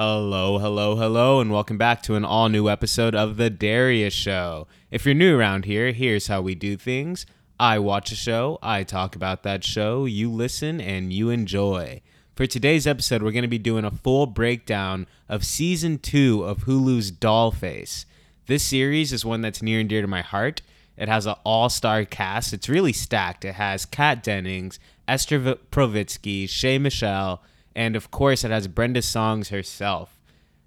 Hello, hello, hello, and welcome back to an all new episode of The Darius Show. If you're new around here, here's how we do things I watch a show, I talk about that show, you listen, and you enjoy. For today's episode, we're going to be doing a full breakdown of season two of Hulu's Dollface. This series is one that's near and dear to my heart. It has an all star cast, it's really stacked. It has Kat Dennings, Esther v- Povitsky, Shay Mitchell, and of course, it has Brenda Songs herself.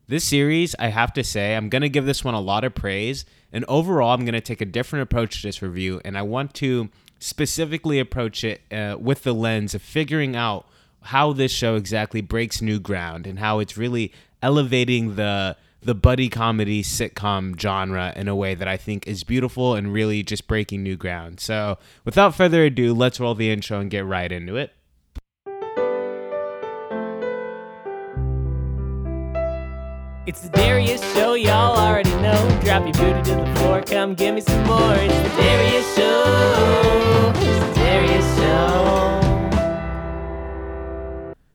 This series, I have to say, I'm going to give this one a lot of praise. And overall, I'm going to take a different approach to this review. And I want to specifically approach it uh, with the lens of figuring out how this show exactly breaks new ground and how it's really elevating the the buddy comedy sitcom genre in a way that I think is beautiful and really just breaking new ground. So, without further ado, let's roll the intro and get right into it. It's the Darius Show, y'all already know. Drop your booty to the floor, come give me some more. It's the Darius Show. It's the Darius Show.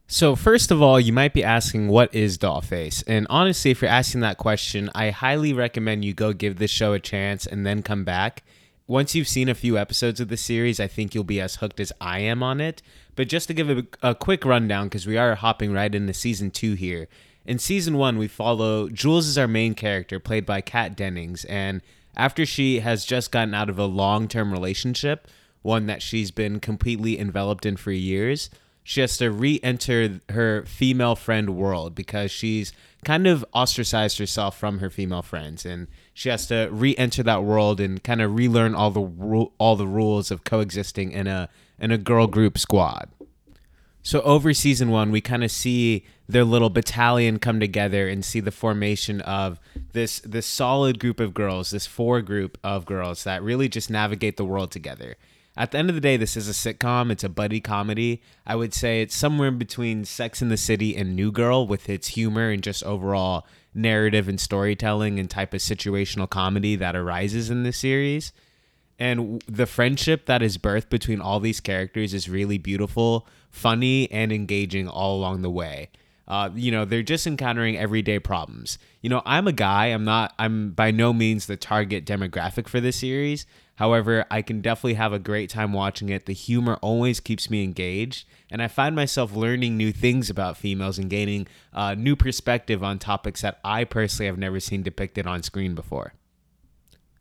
So, first of all, you might be asking, what is Dollface? And honestly, if you're asking that question, I highly recommend you go give this show a chance and then come back. Once you've seen a few episodes of the series, I think you'll be as hooked as I am on it. But just to give a, a quick rundown, because we are hopping right into season two here. In season one, we follow Jules is our main character, played by Kat Dennings, and after she has just gotten out of a long term relationship, one that she's been completely enveloped in for years, she has to re enter her female friend world because she's kind of ostracized herself from her female friends and she has to re-enter that world and kind of relearn all the all the rules of coexisting in a in a girl group squad. So over season one, we kind of see their little battalion come together and see the formation of this this solid group of girls, this four group of girls that really just navigate the world together. At the end of the day, this is a sitcom. It's a buddy comedy. I would say it's somewhere in between Sex in the City and New Girl with its humor and just overall narrative and storytelling and type of situational comedy that arises in this series. And the friendship that is birthed between all these characters is really beautiful, funny, and engaging all along the way. Uh, you know, they're just encountering everyday problems. You know, I'm a guy. I'm not. I'm by no means the target demographic for this series. However, I can definitely have a great time watching it. The humor always keeps me engaged, and I find myself learning new things about females and gaining uh, new perspective on topics that I personally have never seen depicted on screen before.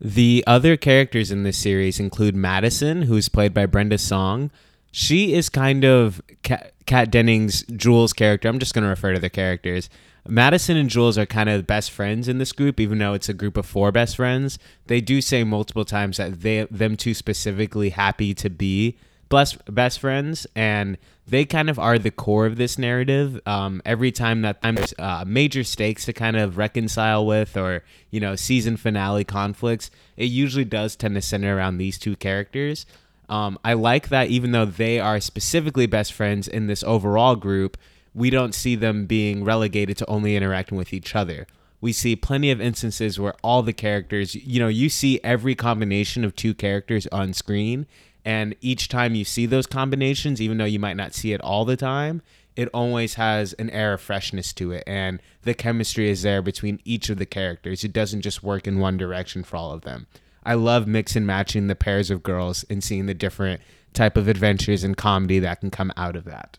The other characters in this series include Madison, who's played by Brenda Song. She is kind of Kat, Dennings' Jules character. I'm just going to refer to the characters. Madison and Jules are kind of best friends in this group, even though it's a group of four best friends. They do say multiple times that they, them two specifically, happy to be best best friends, and they kind of are the core of this narrative. Um, every time that there's uh, major stakes to kind of reconcile with, or you know, season finale conflicts, it usually does tend to center around these two characters. Um, I like that even though they are specifically best friends in this overall group, we don't see them being relegated to only interacting with each other. We see plenty of instances where all the characters, you know, you see every combination of two characters on screen, and each time you see those combinations, even though you might not see it all the time, it always has an air of freshness to it. And the chemistry is there between each of the characters. It doesn't just work in one direction for all of them. I love mix and matching the pairs of girls and seeing the different type of adventures and comedy that can come out of that.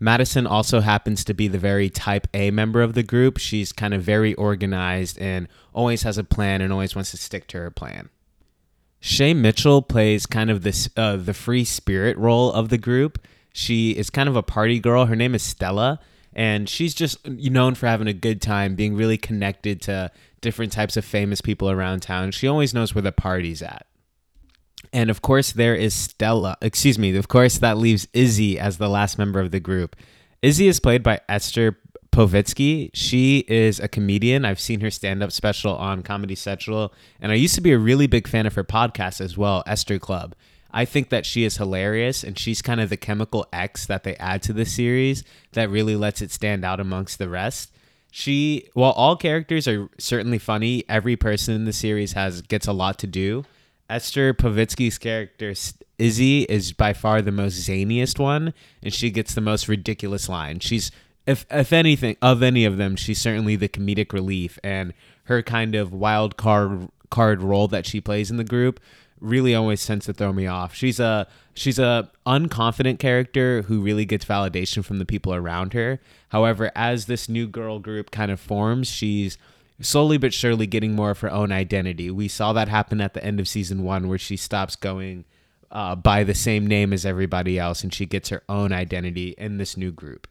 Madison also happens to be the very type A member of the group. She's kind of very organized and always has a plan and always wants to stick to her plan. Shay Mitchell plays kind of this uh, the free spirit role of the group. She is kind of a party girl. Her name is Stella, and she's just known for having a good time, being really connected to different types of famous people around town. She always knows where the party's at. And of course, there is Stella. Excuse me. Of course, that leaves Izzy as the last member of the group. Izzy is played by Esther Povitsky. She is a comedian. I've seen her stand up special on Comedy Central, and I used to be a really big fan of her podcast as well, Esther Club. I think that she is hilarious, and she's kind of the chemical X that they add to the series that really lets it stand out amongst the rest. She, while all characters are certainly funny, every person in the series has gets a lot to do. Esther Povitsky's character Izzy is by far the most zaniest one, and she gets the most ridiculous line. She's if if anything of any of them, she's certainly the comedic relief, and her kind of wild card card role that she plays in the group really always tends to throw me off. She's a she's a unconfident character who really gets validation from the people around her. However, as this new girl group kind of forms, she's slowly but surely getting more of her own identity. We saw that happen at the end of season 1 where she stops going uh, by the same name as everybody else and she gets her own identity in this new group.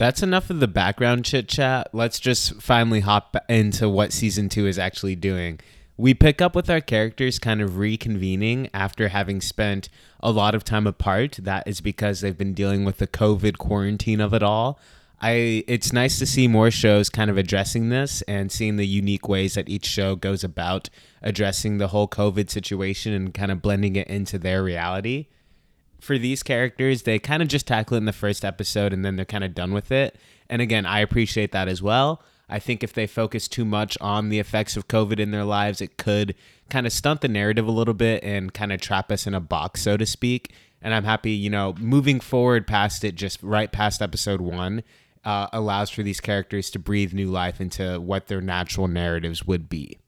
That's enough of the background chit chat. Let's just finally hop into what season 2 is actually doing we pick up with our characters kind of reconvening after having spent a lot of time apart. That is because they've been dealing with the COVID quarantine of it all. I it's nice to see more shows kind of addressing this and seeing the unique ways that each show goes about addressing the whole COVID situation and kind of blending it into their reality. For these characters, they kind of just tackle it in the first episode and then they're kind of done with it. And again, I appreciate that as well. I think if they focus too much on the effects of COVID in their lives, it could kind of stunt the narrative a little bit and kind of trap us in a box, so to speak. And I'm happy, you know, moving forward past it, just right past episode one, uh, allows for these characters to breathe new life into what their natural narratives would be.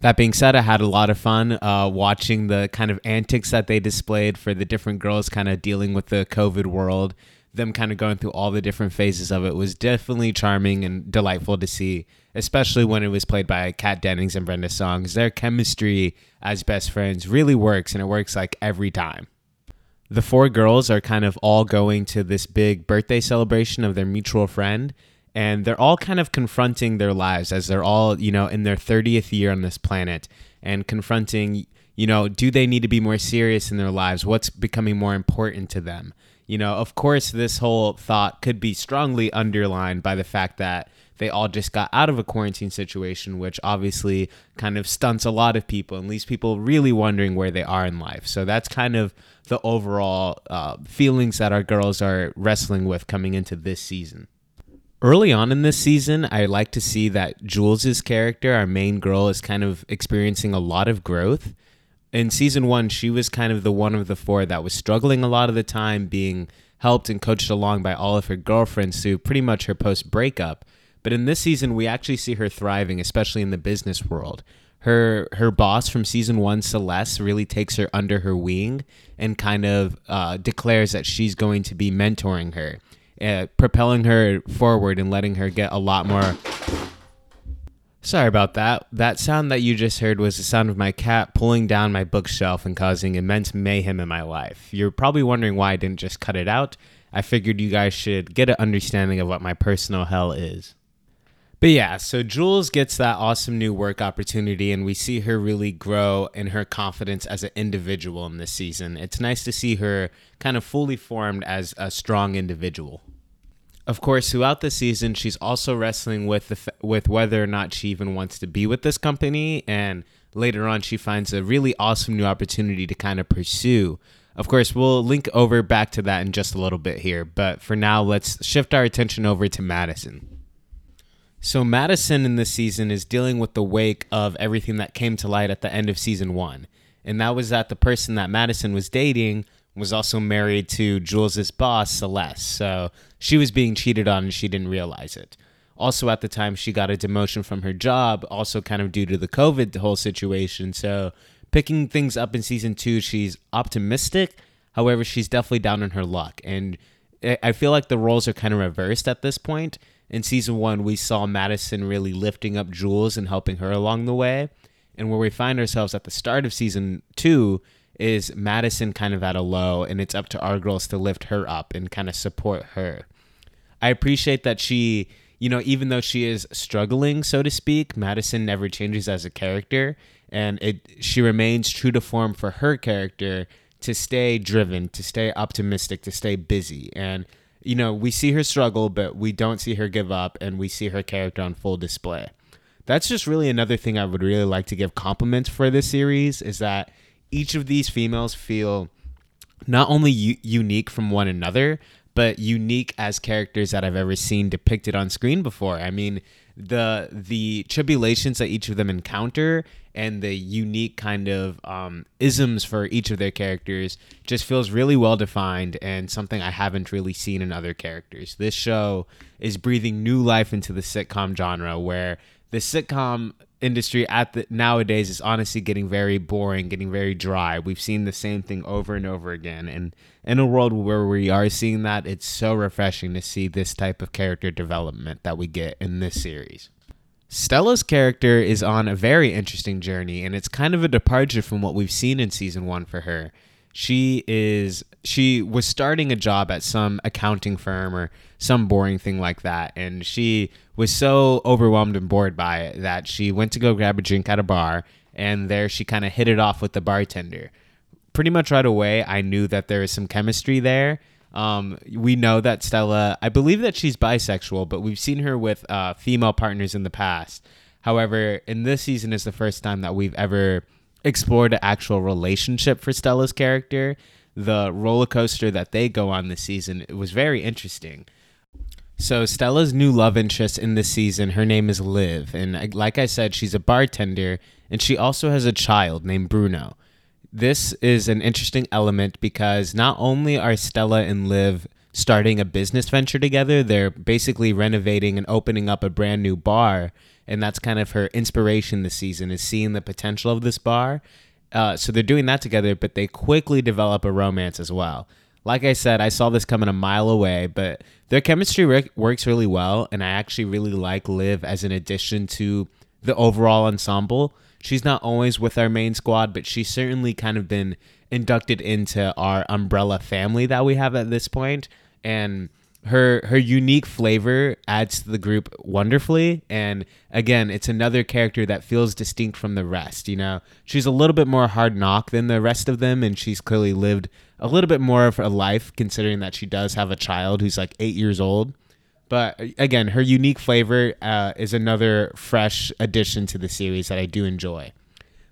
That being said, I had a lot of fun uh, watching the kind of antics that they displayed for the different girls kind of dealing with the COVID world them kind of going through all the different phases of it was definitely charming and delightful to see, especially when it was played by Kat Dennings and Brenda Songs. Their chemistry as best friends really works, and it works like every time. The four girls are kind of all going to this big birthday celebration of their mutual friend, and they're all kind of confronting their lives as they're all, you know, in their 30th year on this planet and confronting, you know, do they need to be more serious in their lives? What's becoming more important to them? you know, of course, this whole thought could be strongly underlined by the fact that they all just got out of a quarantine situation, which obviously kind of stunts a lot of people and leaves people really wondering where they are in life. So that's kind of the overall uh, feelings that our girls are wrestling with coming into this season. Early on in this season, I like to see that Jules's character, our main girl, is kind of experiencing a lot of growth in season one, she was kind of the one of the four that was struggling a lot of the time, being helped and coached along by all of her girlfriends through pretty much her post breakup. But in this season, we actually see her thriving, especially in the business world. Her her boss from season one, Celeste, really takes her under her wing and kind of uh, declares that she's going to be mentoring her, uh, propelling her forward and letting her get a lot more Sorry about that. That sound that you just heard was the sound of my cat pulling down my bookshelf and causing immense mayhem in my life. You're probably wondering why I didn't just cut it out. I figured you guys should get an understanding of what my personal hell is. But yeah, so Jules gets that awesome new work opportunity, and we see her really grow in her confidence as an individual in this season. It's nice to see her kind of fully formed as a strong individual. Of course, throughout the season, she's also wrestling with the with whether or not she even wants to be with this company, and later on, she finds a really awesome new opportunity to kind of pursue. Of course, we'll link over back to that in just a little bit here, but for now, let's shift our attention over to Madison. So, Madison in this season is dealing with the wake of everything that came to light at the end of season one. And that was that the person that Madison was dating was also married to Jules's boss, Celeste. So she was being cheated on and she didn't realize it. Also, at the time, she got a demotion from her job, also kind of due to the COVID whole situation. So, picking things up in season two, she's optimistic. However, she's definitely down in her luck. And I feel like the roles are kind of reversed at this point. In season one, we saw Madison really lifting up Jules and helping her along the way. And where we find ourselves at the start of season two is Madison kind of at a low, and it's up to our girls to lift her up and kind of support her. I appreciate that she, you know, even though she is struggling, so to speak, Madison never changes as a character, and it she remains true to form for her character to stay driven, to stay optimistic, to stay busy, and you know, we see her struggle, but we don't see her give up, and we see her character on full display. That's just really another thing I would really like to give compliments for this series is that each of these females feel not only u- unique from one another, but unique as characters that I've ever seen depicted on screen before. I mean, the the tribulations that each of them encounter and the unique kind of um, isms for each of their characters just feels really well defined and something I haven't really seen in other characters. This show is breathing new life into the sitcom genre where the sitcom industry at the nowadays is honestly getting very boring, getting very dry. We've seen the same thing over and over again, and in a world where we are seeing that, it's so refreshing to see this type of character development that we get in this series. Stella's character is on a very interesting journey, and it's kind of a departure from what we've seen in season one for her. She is she was starting a job at some accounting firm or some boring thing like that, and she was so overwhelmed and bored by it that she went to go grab a drink at a bar, and there she kind of hit it off with the bartender. Pretty much right away, I knew that there was some chemistry there. Um, we know that Stella, I believe that she's bisexual, but we've seen her with uh, female partners in the past. However, in this season is the first time that we've ever explored an actual relationship for Stella's character. The roller coaster that they go on this season it was very interesting. So Stella's new love interest in this season, her name is Liv, and like I said, she's a bartender, and she also has a child named Bruno. This is an interesting element because not only are Stella and Liv starting a business venture together, they're basically renovating and opening up a brand new bar, and that's kind of her inspiration this season is seeing the potential of this bar. Uh, so they're doing that together, but they quickly develop a romance as well. Like I said, I saw this coming a mile away, but their chemistry re- works really well, and I actually really like Liv as an addition to the overall ensemble. She's not always with our main squad, but she's certainly kind of been inducted into our umbrella family that we have at this point, and her her unique flavor adds to the group wonderfully. And again it's another character that feels distinct from the rest you know? She's a little bit more hard knock than the rest of them and she's clearly lived a little bit more of a life considering that she does have a child who's like eight years old. But again her unique flavor uh, is another fresh addition to the series that i do enjoy.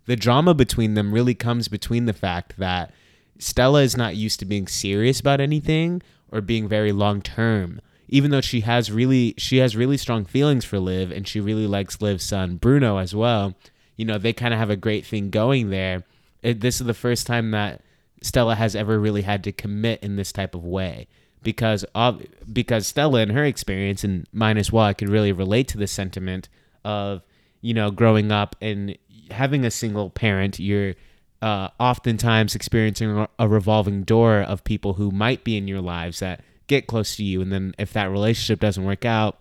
The drama between them really comes between the fact that stella is not used to being serious about anything or being very long term even though she has really she has really strong feelings for Liv and she really likes Liv's son Bruno as well. You know, they kind of have a great thing going there. It, this is the first time that Stella has ever really had to commit in this type of way because of because Stella in her experience and mine as well, I could really relate to the sentiment of you know growing up and having a single parent. You're uh, oftentimes experiencing a revolving door of people who might be in your lives that get close to you. And then if that relationship doesn't work out,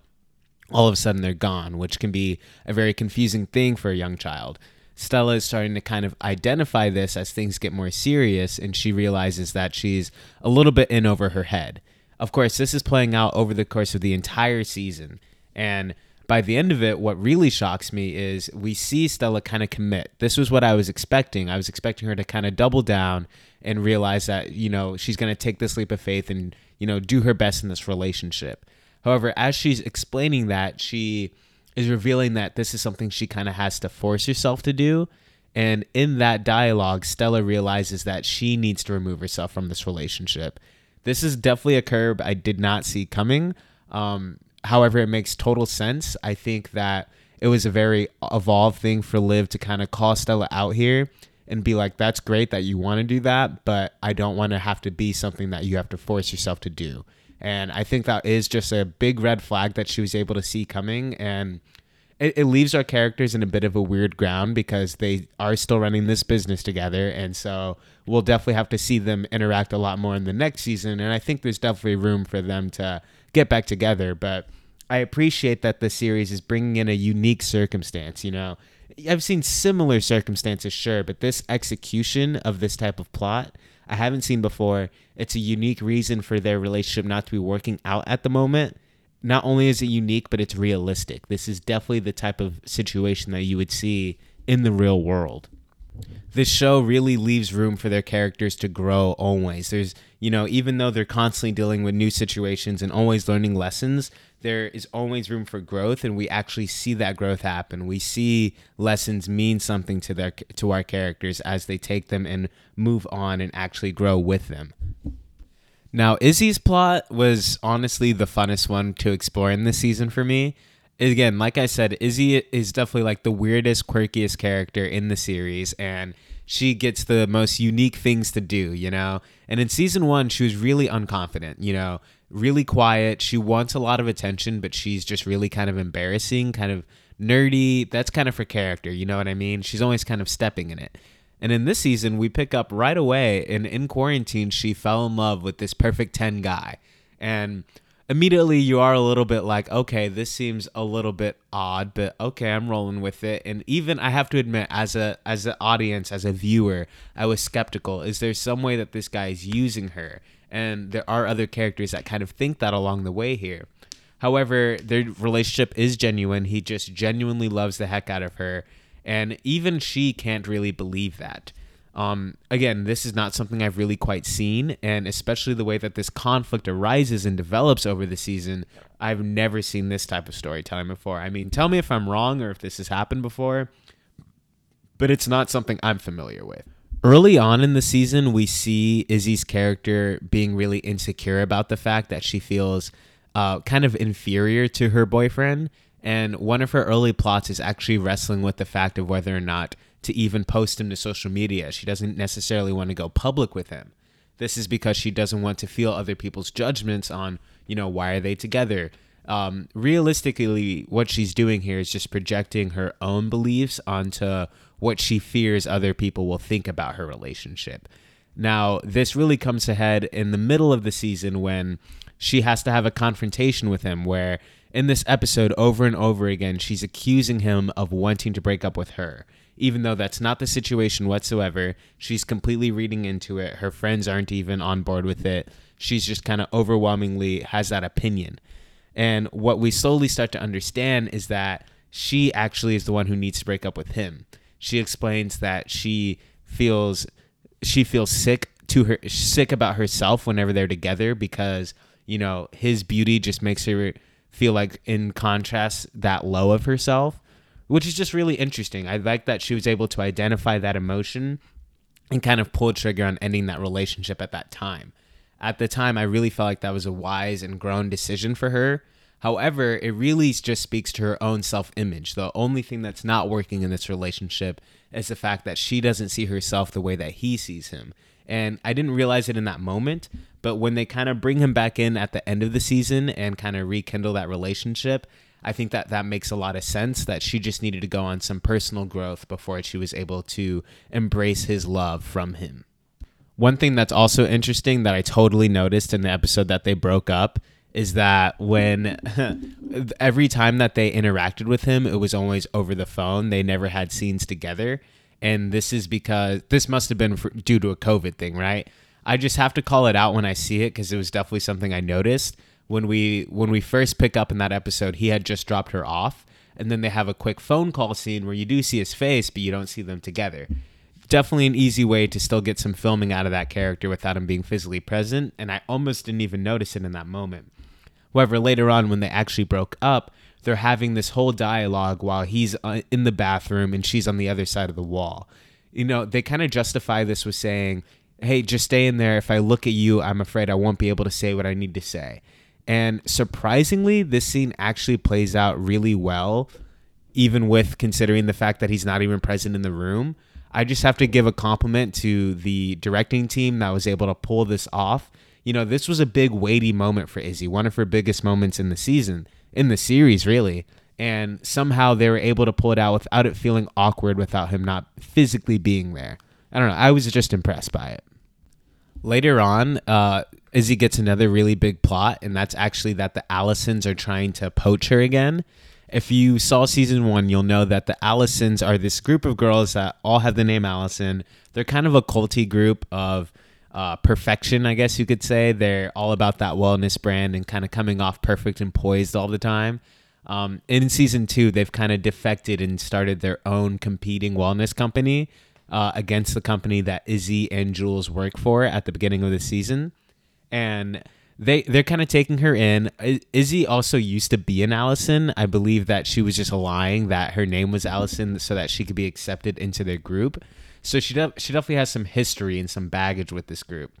all of a sudden they're gone, which can be a very confusing thing for a young child. Stella is starting to kind of identify this as things get more serious, and she realizes that she's a little bit in over her head. Of course, this is playing out over the course of the entire season, and by the end of it, what really shocks me is we see Stella kind of commit. This was what I was expecting. I was expecting her to kind of double down and realize that, you know, she's going to take this leap of faith and, you know, do her best in this relationship. However, as she's explaining that, she is revealing that this is something she kind of has to force herself to do. And in that dialogue, Stella realizes that she needs to remove herself from this relationship. This is definitely a curb I did not see coming. Um, However, it makes total sense. I think that it was a very evolved thing for Liv to kind of call Stella out here and be like, that's great that you want to do that, but I don't want to have to be something that you have to force yourself to do. And I think that is just a big red flag that she was able to see coming. And it, it leaves our characters in a bit of a weird ground because they are still running this business together. And so we'll definitely have to see them interact a lot more in the next season. And I think there's definitely room for them to get back together. But I appreciate that the series is bringing in a unique circumstance. You know, I've seen similar circumstances, sure, but this execution of this type of plot, I haven't seen before. It's a unique reason for their relationship not to be working out at the moment. Not only is it unique, but it's realistic. This is definitely the type of situation that you would see in the real world this show really leaves room for their characters to grow always. There's, you know, even though they're constantly dealing with new situations and always learning lessons, there is always room for growth and we actually see that growth happen. We see lessons mean something to their to our characters as they take them and move on and actually grow with them. Now, Izzy's plot was honestly the funnest one to explore in this season for me. Again, like I said, Izzy is definitely like the weirdest, quirkiest character in the series, and she gets the most unique things to do, you know? And in season one, she was really unconfident, you know, really quiet. She wants a lot of attention, but she's just really kind of embarrassing, kind of nerdy. That's kind of her character, you know what I mean? She's always kind of stepping in it. And in this season, we pick up right away, and in quarantine, she fell in love with this perfect 10 guy. And immediately you are a little bit like, okay, this seems a little bit odd, but okay, I'm rolling with it. And even I have to admit, as a as an audience, as a viewer, I was skeptical. Is there some way that this guy is using her? And there are other characters that kind of think that along the way here. However, their relationship is genuine. He just genuinely loves the heck out of her. And even she can't really believe that. Um, again, this is not something I've really quite seen, and especially the way that this conflict arises and develops over the season, I've never seen this type of storytelling before. I mean, tell me if I'm wrong or if this has happened before, but it's not something I'm familiar with. Early on in the season, we see Izzy's character being really insecure about the fact that she feels uh, kind of inferior to her boyfriend. And one of her early plots is actually wrestling with the fact of whether or not to even post him to social media. She doesn't necessarily want to go public with him. This is because she doesn't want to feel other people's judgments on, you know, why are they together? Um, realistically, what she's doing here is just projecting her own beliefs onto what she fears other people will think about her relationship. Now, this really comes ahead in the middle of the season when she has to have a confrontation with him, where in this episode, over and over again, she's accusing him of wanting to break up with her even though that's not the situation whatsoever. She's completely reading into it. Her friends aren't even on board with it. She's just kind of overwhelmingly has that opinion. And what we slowly start to understand is that she actually is the one who needs to break up with him. She explains that she feels she feels sick to her sick about herself whenever they're together because, you know, his beauty just makes her feel like in contrast that low of herself which is just really interesting. I like that she was able to identify that emotion and kind of pull trigger on ending that relationship at that time. At the time, I really felt like that was a wise and grown decision for her. However, it really just speaks to her own self image. The only thing that's not working in this relationship is the fact that she doesn't see herself the way that he sees him. And I didn't realize it in that moment, but when they kind of bring him back in at the end of the season and kind of rekindle that relationship, I think that that makes a lot of sense that she just needed to go on some personal growth before she was able to embrace his love from him. One thing that's also interesting that I totally noticed in the episode that they broke up is that when every time that they interacted with him, it was always over the phone. They never had scenes together. And this is because this must have been for, due to a COVID thing, right? I just have to call it out when I see it because it was definitely something I noticed when we when we first pick up in that episode, he had just dropped her off, and then they have a quick phone call scene where you do see his face, but you don't see them together. Definitely an easy way to still get some filming out of that character without him being physically present, and I almost didn't even notice it in that moment. However, later on when they actually broke up, they're having this whole dialogue while he's uh, in the bathroom and she's on the other side of the wall. You know, they kind of justify this with saying, "Hey, just stay in there. If I look at you, I'm afraid I won't be able to say what I need to say." And surprisingly, this scene actually plays out really well, even with considering the fact that he's not even present in the room. I just have to give a compliment to the directing team that was able to pull this off. You know, this was a big, weighty moment for Izzy, one of her biggest moments in the season, in the series, really. And somehow they were able to pull it out without it feeling awkward, without him not physically being there. I don't know. I was just impressed by it. Later on, uh, Izzy gets another really big plot, and that's actually that the Allisons are trying to poach her again. If you saw season one, you'll know that the Allisons are this group of girls that all have the name Allison. They're kind of a culty group of uh, perfection, I guess you could say. They're all about that wellness brand and kind of coming off perfect and poised all the time. Um, in season two, they've kind of defected and started their own competing wellness company uh, against the company that Izzy and Jules work for at the beginning of the season and they they're kind of taking her in. Izzy also used to be an Allison. I believe that she was just lying that her name was Allison so that she could be accepted into their group. So she de- she definitely has some history and some baggage with this group.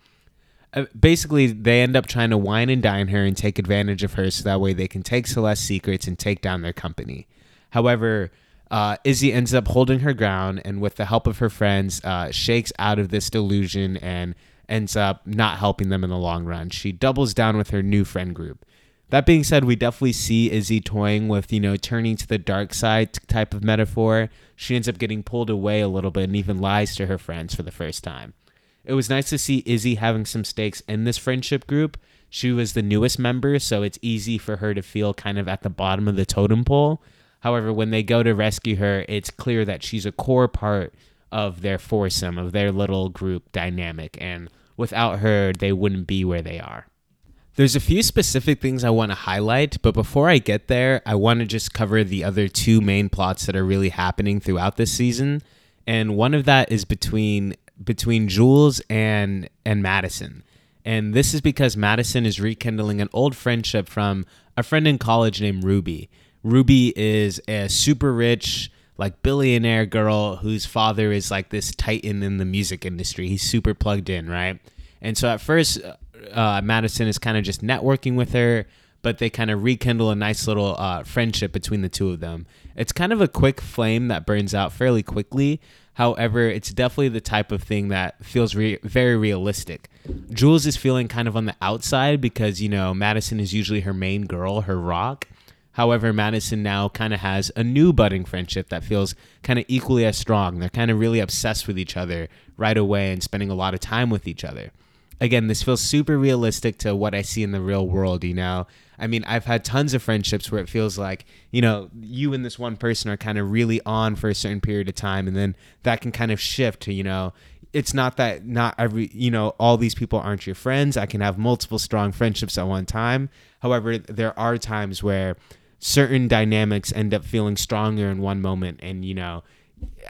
uh, basically they end up trying to wine and dine her and take advantage of her so that way they can take Celeste's secrets and take down their company. However, uh, Izzy ends up holding her ground and with the help of her friends uh, shakes out of this delusion and ends up not helping them in the long run. She doubles down with her new friend group. That being said, we definitely see Izzy toying with, you know, turning to the dark side type of metaphor. She ends up getting pulled away a little bit and even lies to her friends for the first time. It was nice to see Izzy having some stakes in this friendship group. She was the newest member, so it's easy for her to feel kind of at the bottom of the totem pole. However, when they go to rescue her, it's clear that she's a core part of their foursome, of their little group dynamic, and without her, they wouldn't be where they are. There's a few specific things I want to highlight, but before I get there, I want to just cover the other two main plots that are really happening throughout this season. And one of that is between between Jules and and Madison. And this is because Madison is rekindling an old friendship from a friend in college named Ruby. Ruby is a super rich, like billionaire girl whose father is like this titan in the music industry. He's super plugged in, right? And so at first uh, Madison is kind of just networking with her, but they kind of rekindle a nice little uh, friendship between the two of them. It's kind of a quick flame that burns out fairly quickly. However, it's definitely the type of thing that feels re- very realistic. Jules is feeling kind of on the outside because, you know, Madison is usually her main girl, her rock. However, Madison now kind of has a new budding friendship that feels kind of equally as strong. They're kind of really obsessed with each other right away and spending a lot of time with each other again, this feels super realistic to what I see in the real world, you know? I mean, I've had tons of friendships where it feels like, you know, you and this one person are kind of really on for a certain period of time, and then that can kind of shift to, you know, it's not that not every, you know, all these people aren't your friends. I can have multiple strong friendships at one time. However, there are times where certain dynamics end up feeling stronger in one moment, and, you know,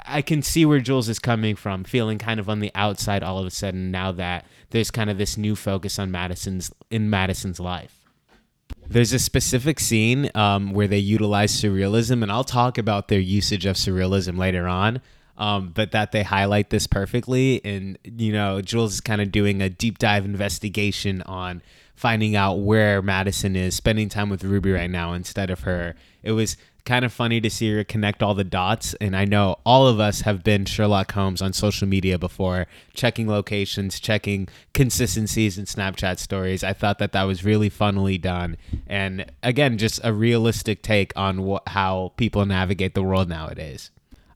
I can see where Jules is coming from, feeling kind of on the outside all of a sudden now that there's kind of this new focus on Madison's in Madison's life. There's a specific scene um, where they utilize surrealism, and I'll talk about their usage of surrealism later on. Um, but that they highlight this perfectly, and you know, Jules is kind of doing a deep dive investigation on finding out where Madison is spending time with Ruby right now instead of her. It was kind of funny to see her connect all the dots. And I know all of us have been Sherlock Holmes on social media before, checking locations, checking consistencies in Snapchat stories. I thought that that was really funnily done. And again, just a realistic take on what, how people navigate the world nowadays.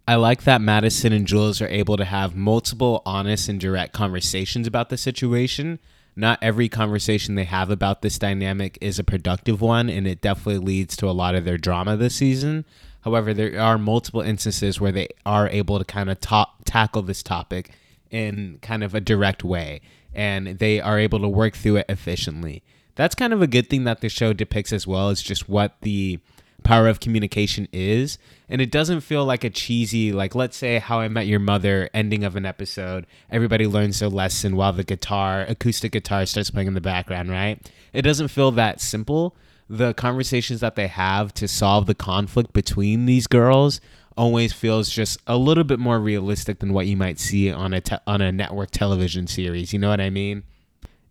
I like that Madison and Jules are able to have multiple honest and direct conversations about the situation not every conversation they have about this dynamic is a productive one, and it definitely leads to a lot of their drama this season. However, there are multiple instances where they are able to kind of ta- tackle this topic in kind of a direct way, and they are able to work through it efficiently. That's kind of a good thing that the show depicts as well, is just what the power of communication is and it doesn't feel like a cheesy like let's say how i met your mother ending of an episode everybody learns their lesson while the guitar acoustic guitar starts playing in the background right? It doesn't feel that simple. The conversations that they have to solve the conflict between these girls always feels just a little bit more realistic than what you might see on a te- on a network television series you know what i mean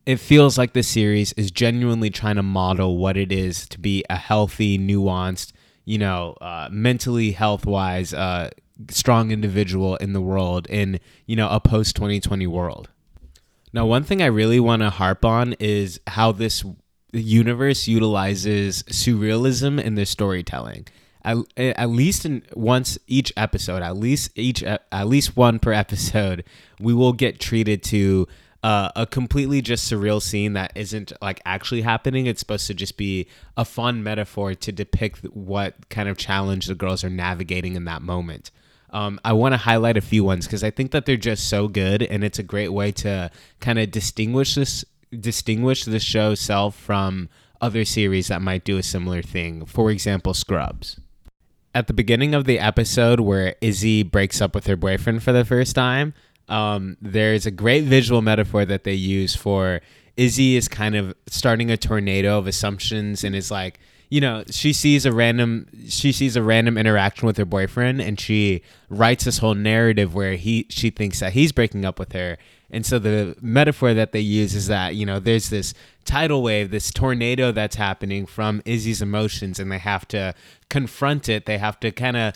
it feels like the series is genuinely trying to model what it is to be a healthy, nuanced, you know, uh, mentally health wise, uh, strong individual in the world in, you know, a post 2020 world. Now, one thing I really want to harp on is how this universe utilizes surrealism in their storytelling. At, at least in once each episode, at least each at least one per episode, we will get treated to uh, a completely just surreal scene that isn't like actually happening. It's supposed to just be a fun metaphor to depict what kind of challenge the girls are navigating in that moment. Um, I want to highlight a few ones because I think that they're just so good, and it's a great way to kind of distinguish this distinguish the show self from other series that might do a similar thing. For example, Scrubs. At the beginning of the episode where Izzy breaks up with her boyfriend for the first time, um, there's a great visual metaphor that they use for Izzy is kind of starting a tornado of assumptions and is like, you know, she sees a random she sees a random interaction with her boyfriend and she writes this whole narrative where he she thinks that he's breaking up with her. And so the metaphor that they use is that, you know, there's this tidal wave, this tornado that's happening from Izzy's emotions and they have to confront it. They have to kind of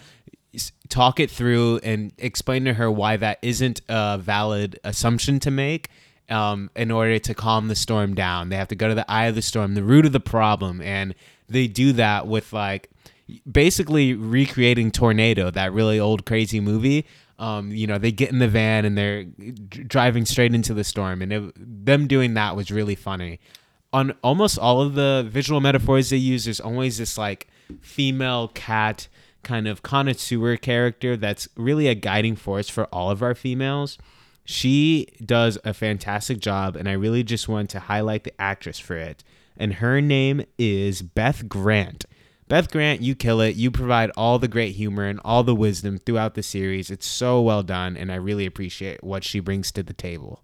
talk it through and explain to her why that isn't a valid assumption to make um, in order to calm the storm down. They have to go to the eye of the storm, the root of the problem, and they do that with like basically recreating Tornado, that really old crazy movie. Um, you know, they get in the van and they're driving straight into the storm, and it, them doing that was really funny. On almost all of the visual metaphors they use, there's always this like female cat kind of connoisseur character that's really a guiding force for all of our females. She does a fantastic job, and I really just want to highlight the actress for it. And her name is Beth Grant. Beth Grant, you kill it. You provide all the great humor and all the wisdom throughout the series. It's so well done, and I really appreciate what she brings to the table.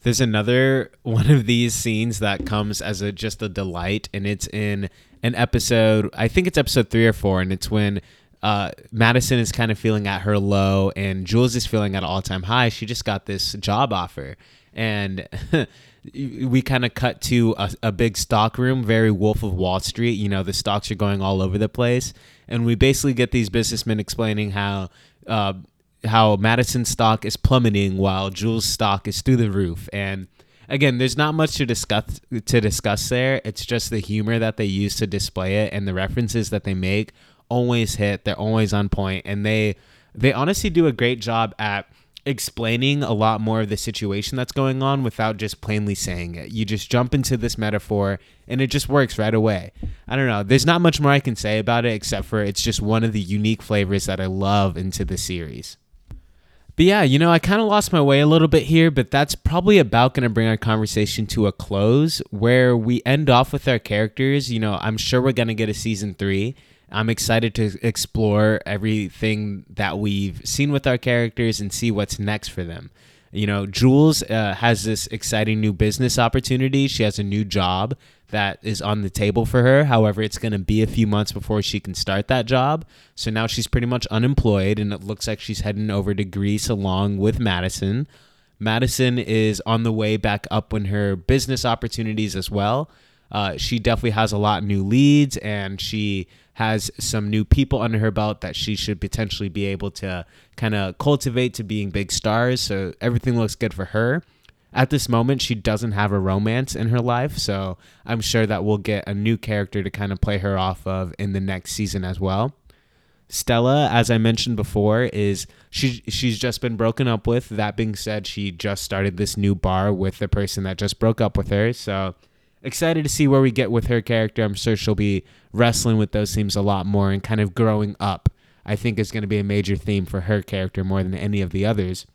There's another one of these scenes that comes as a just a delight, and it's in an episode. I think it's episode three or four, and it's when uh, Madison is kind of feeling at her low, and Jules is feeling at all time high. She just got this job offer, and we kind of cut to a, a, big stock room, very Wolf of Wall Street. You know, the stocks are going all over the place, and we basically get these businessmen explaining how. Uh, how Madison's stock is plummeting while Jules' stock is through the roof, and again, there's not much to discuss to discuss there. It's just the humor that they use to display it and the references that they make always hit. They're always on point, and they they honestly do a great job at explaining a lot more of the situation that's going on without just plainly saying it. You just jump into this metaphor and it just works right away. I don't know. There's not much more I can say about it except for it's just one of the unique flavors that I love into the series. But yeah, you know, I kind of lost my way a little bit here, but that's probably about going to bring our conversation to a close where we end off with our characters. You know, I'm sure we're going to get a season three. I'm excited to explore everything that we've seen with our characters and see what's next for them. You know, Jules uh, has this exciting new business opportunity. She has a new job that is on the table for her. However, it's going to be a few months before she can start that job. So now she's pretty much unemployed, and it looks like she's heading over to Greece along with Madison. Madison is on the way back up in her business opportunities as well. Uh, she definitely has a lot of new leads, and she has some new people under her belt that she should potentially be able to kind of cultivate to being big stars. So everything looks good for her. At this moment, she doesn't have a romance in her life, so I'm sure that we'll get a new character to kind of play her off of in the next season as well. Stella, as I mentioned before, is she she's just been broken up with. That being said, she just started this new bar with the person that just broke up with her. So excited to see where we get with her character. I'm sure she'll be wrestling with those themes a lot more and kind of growing up. I think is going to be a major theme for her character more than any of the others.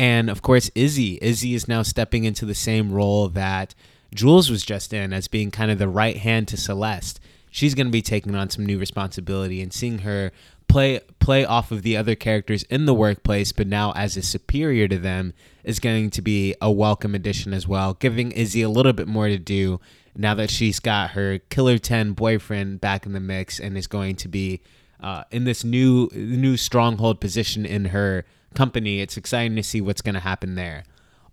And of course, Izzy. Izzy is now stepping into the same role that Jules was just in as being kind of the right hand to Celeste. She's going to be taking on some new responsibility and seeing her play play off of the other characters in the workplace, but now as a superior to them is going to be a welcome addition as well, giving Izzy a little bit more to do now that she's got her Killer Ten boyfriend back in the mix and is going to be uh, in this new new stronghold position in her company. It's exciting to see what's going to happen there.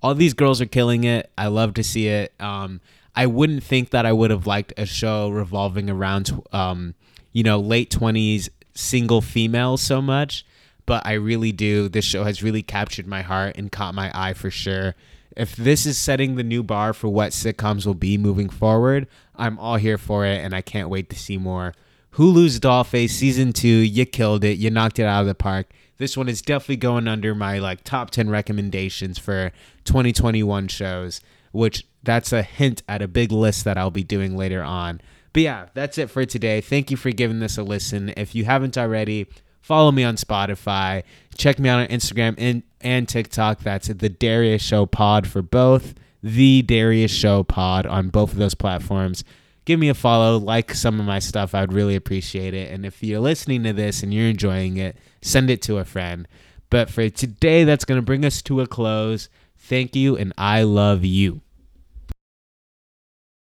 All these girls are killing it. I love to see it. Um, I wouldn't think that I would have liked a show revolving around, um, you know, late twenties single females so much, but I really do. This show has really captured my heart and caught my eye for sure. If this is setting the new bar for what sitcoms will be moving forward, I'm all here for it and I can't wait to see more. Hulu's Dollface season two, you killed it. You knocked it out of the park. This one is definitely going under my like top 10 recommendations for 2021 shows, which that's a hint at a big list that I'll be doing later on. But yeah, that's it for today. Thank you for giving this a listen. If you haven't already, follow me on Spotify. Check me out on Instagram and, and TikTok. That's the Darius Show Pod for both. The Darius Show Pod on both of those platforms. Give me a follow, like some of my stuff. I would really appreciate it. And if you're listening to this and you're enjoying it, send it to a friend. But for today, that's going to bring us to a close. Thank you, and I love you.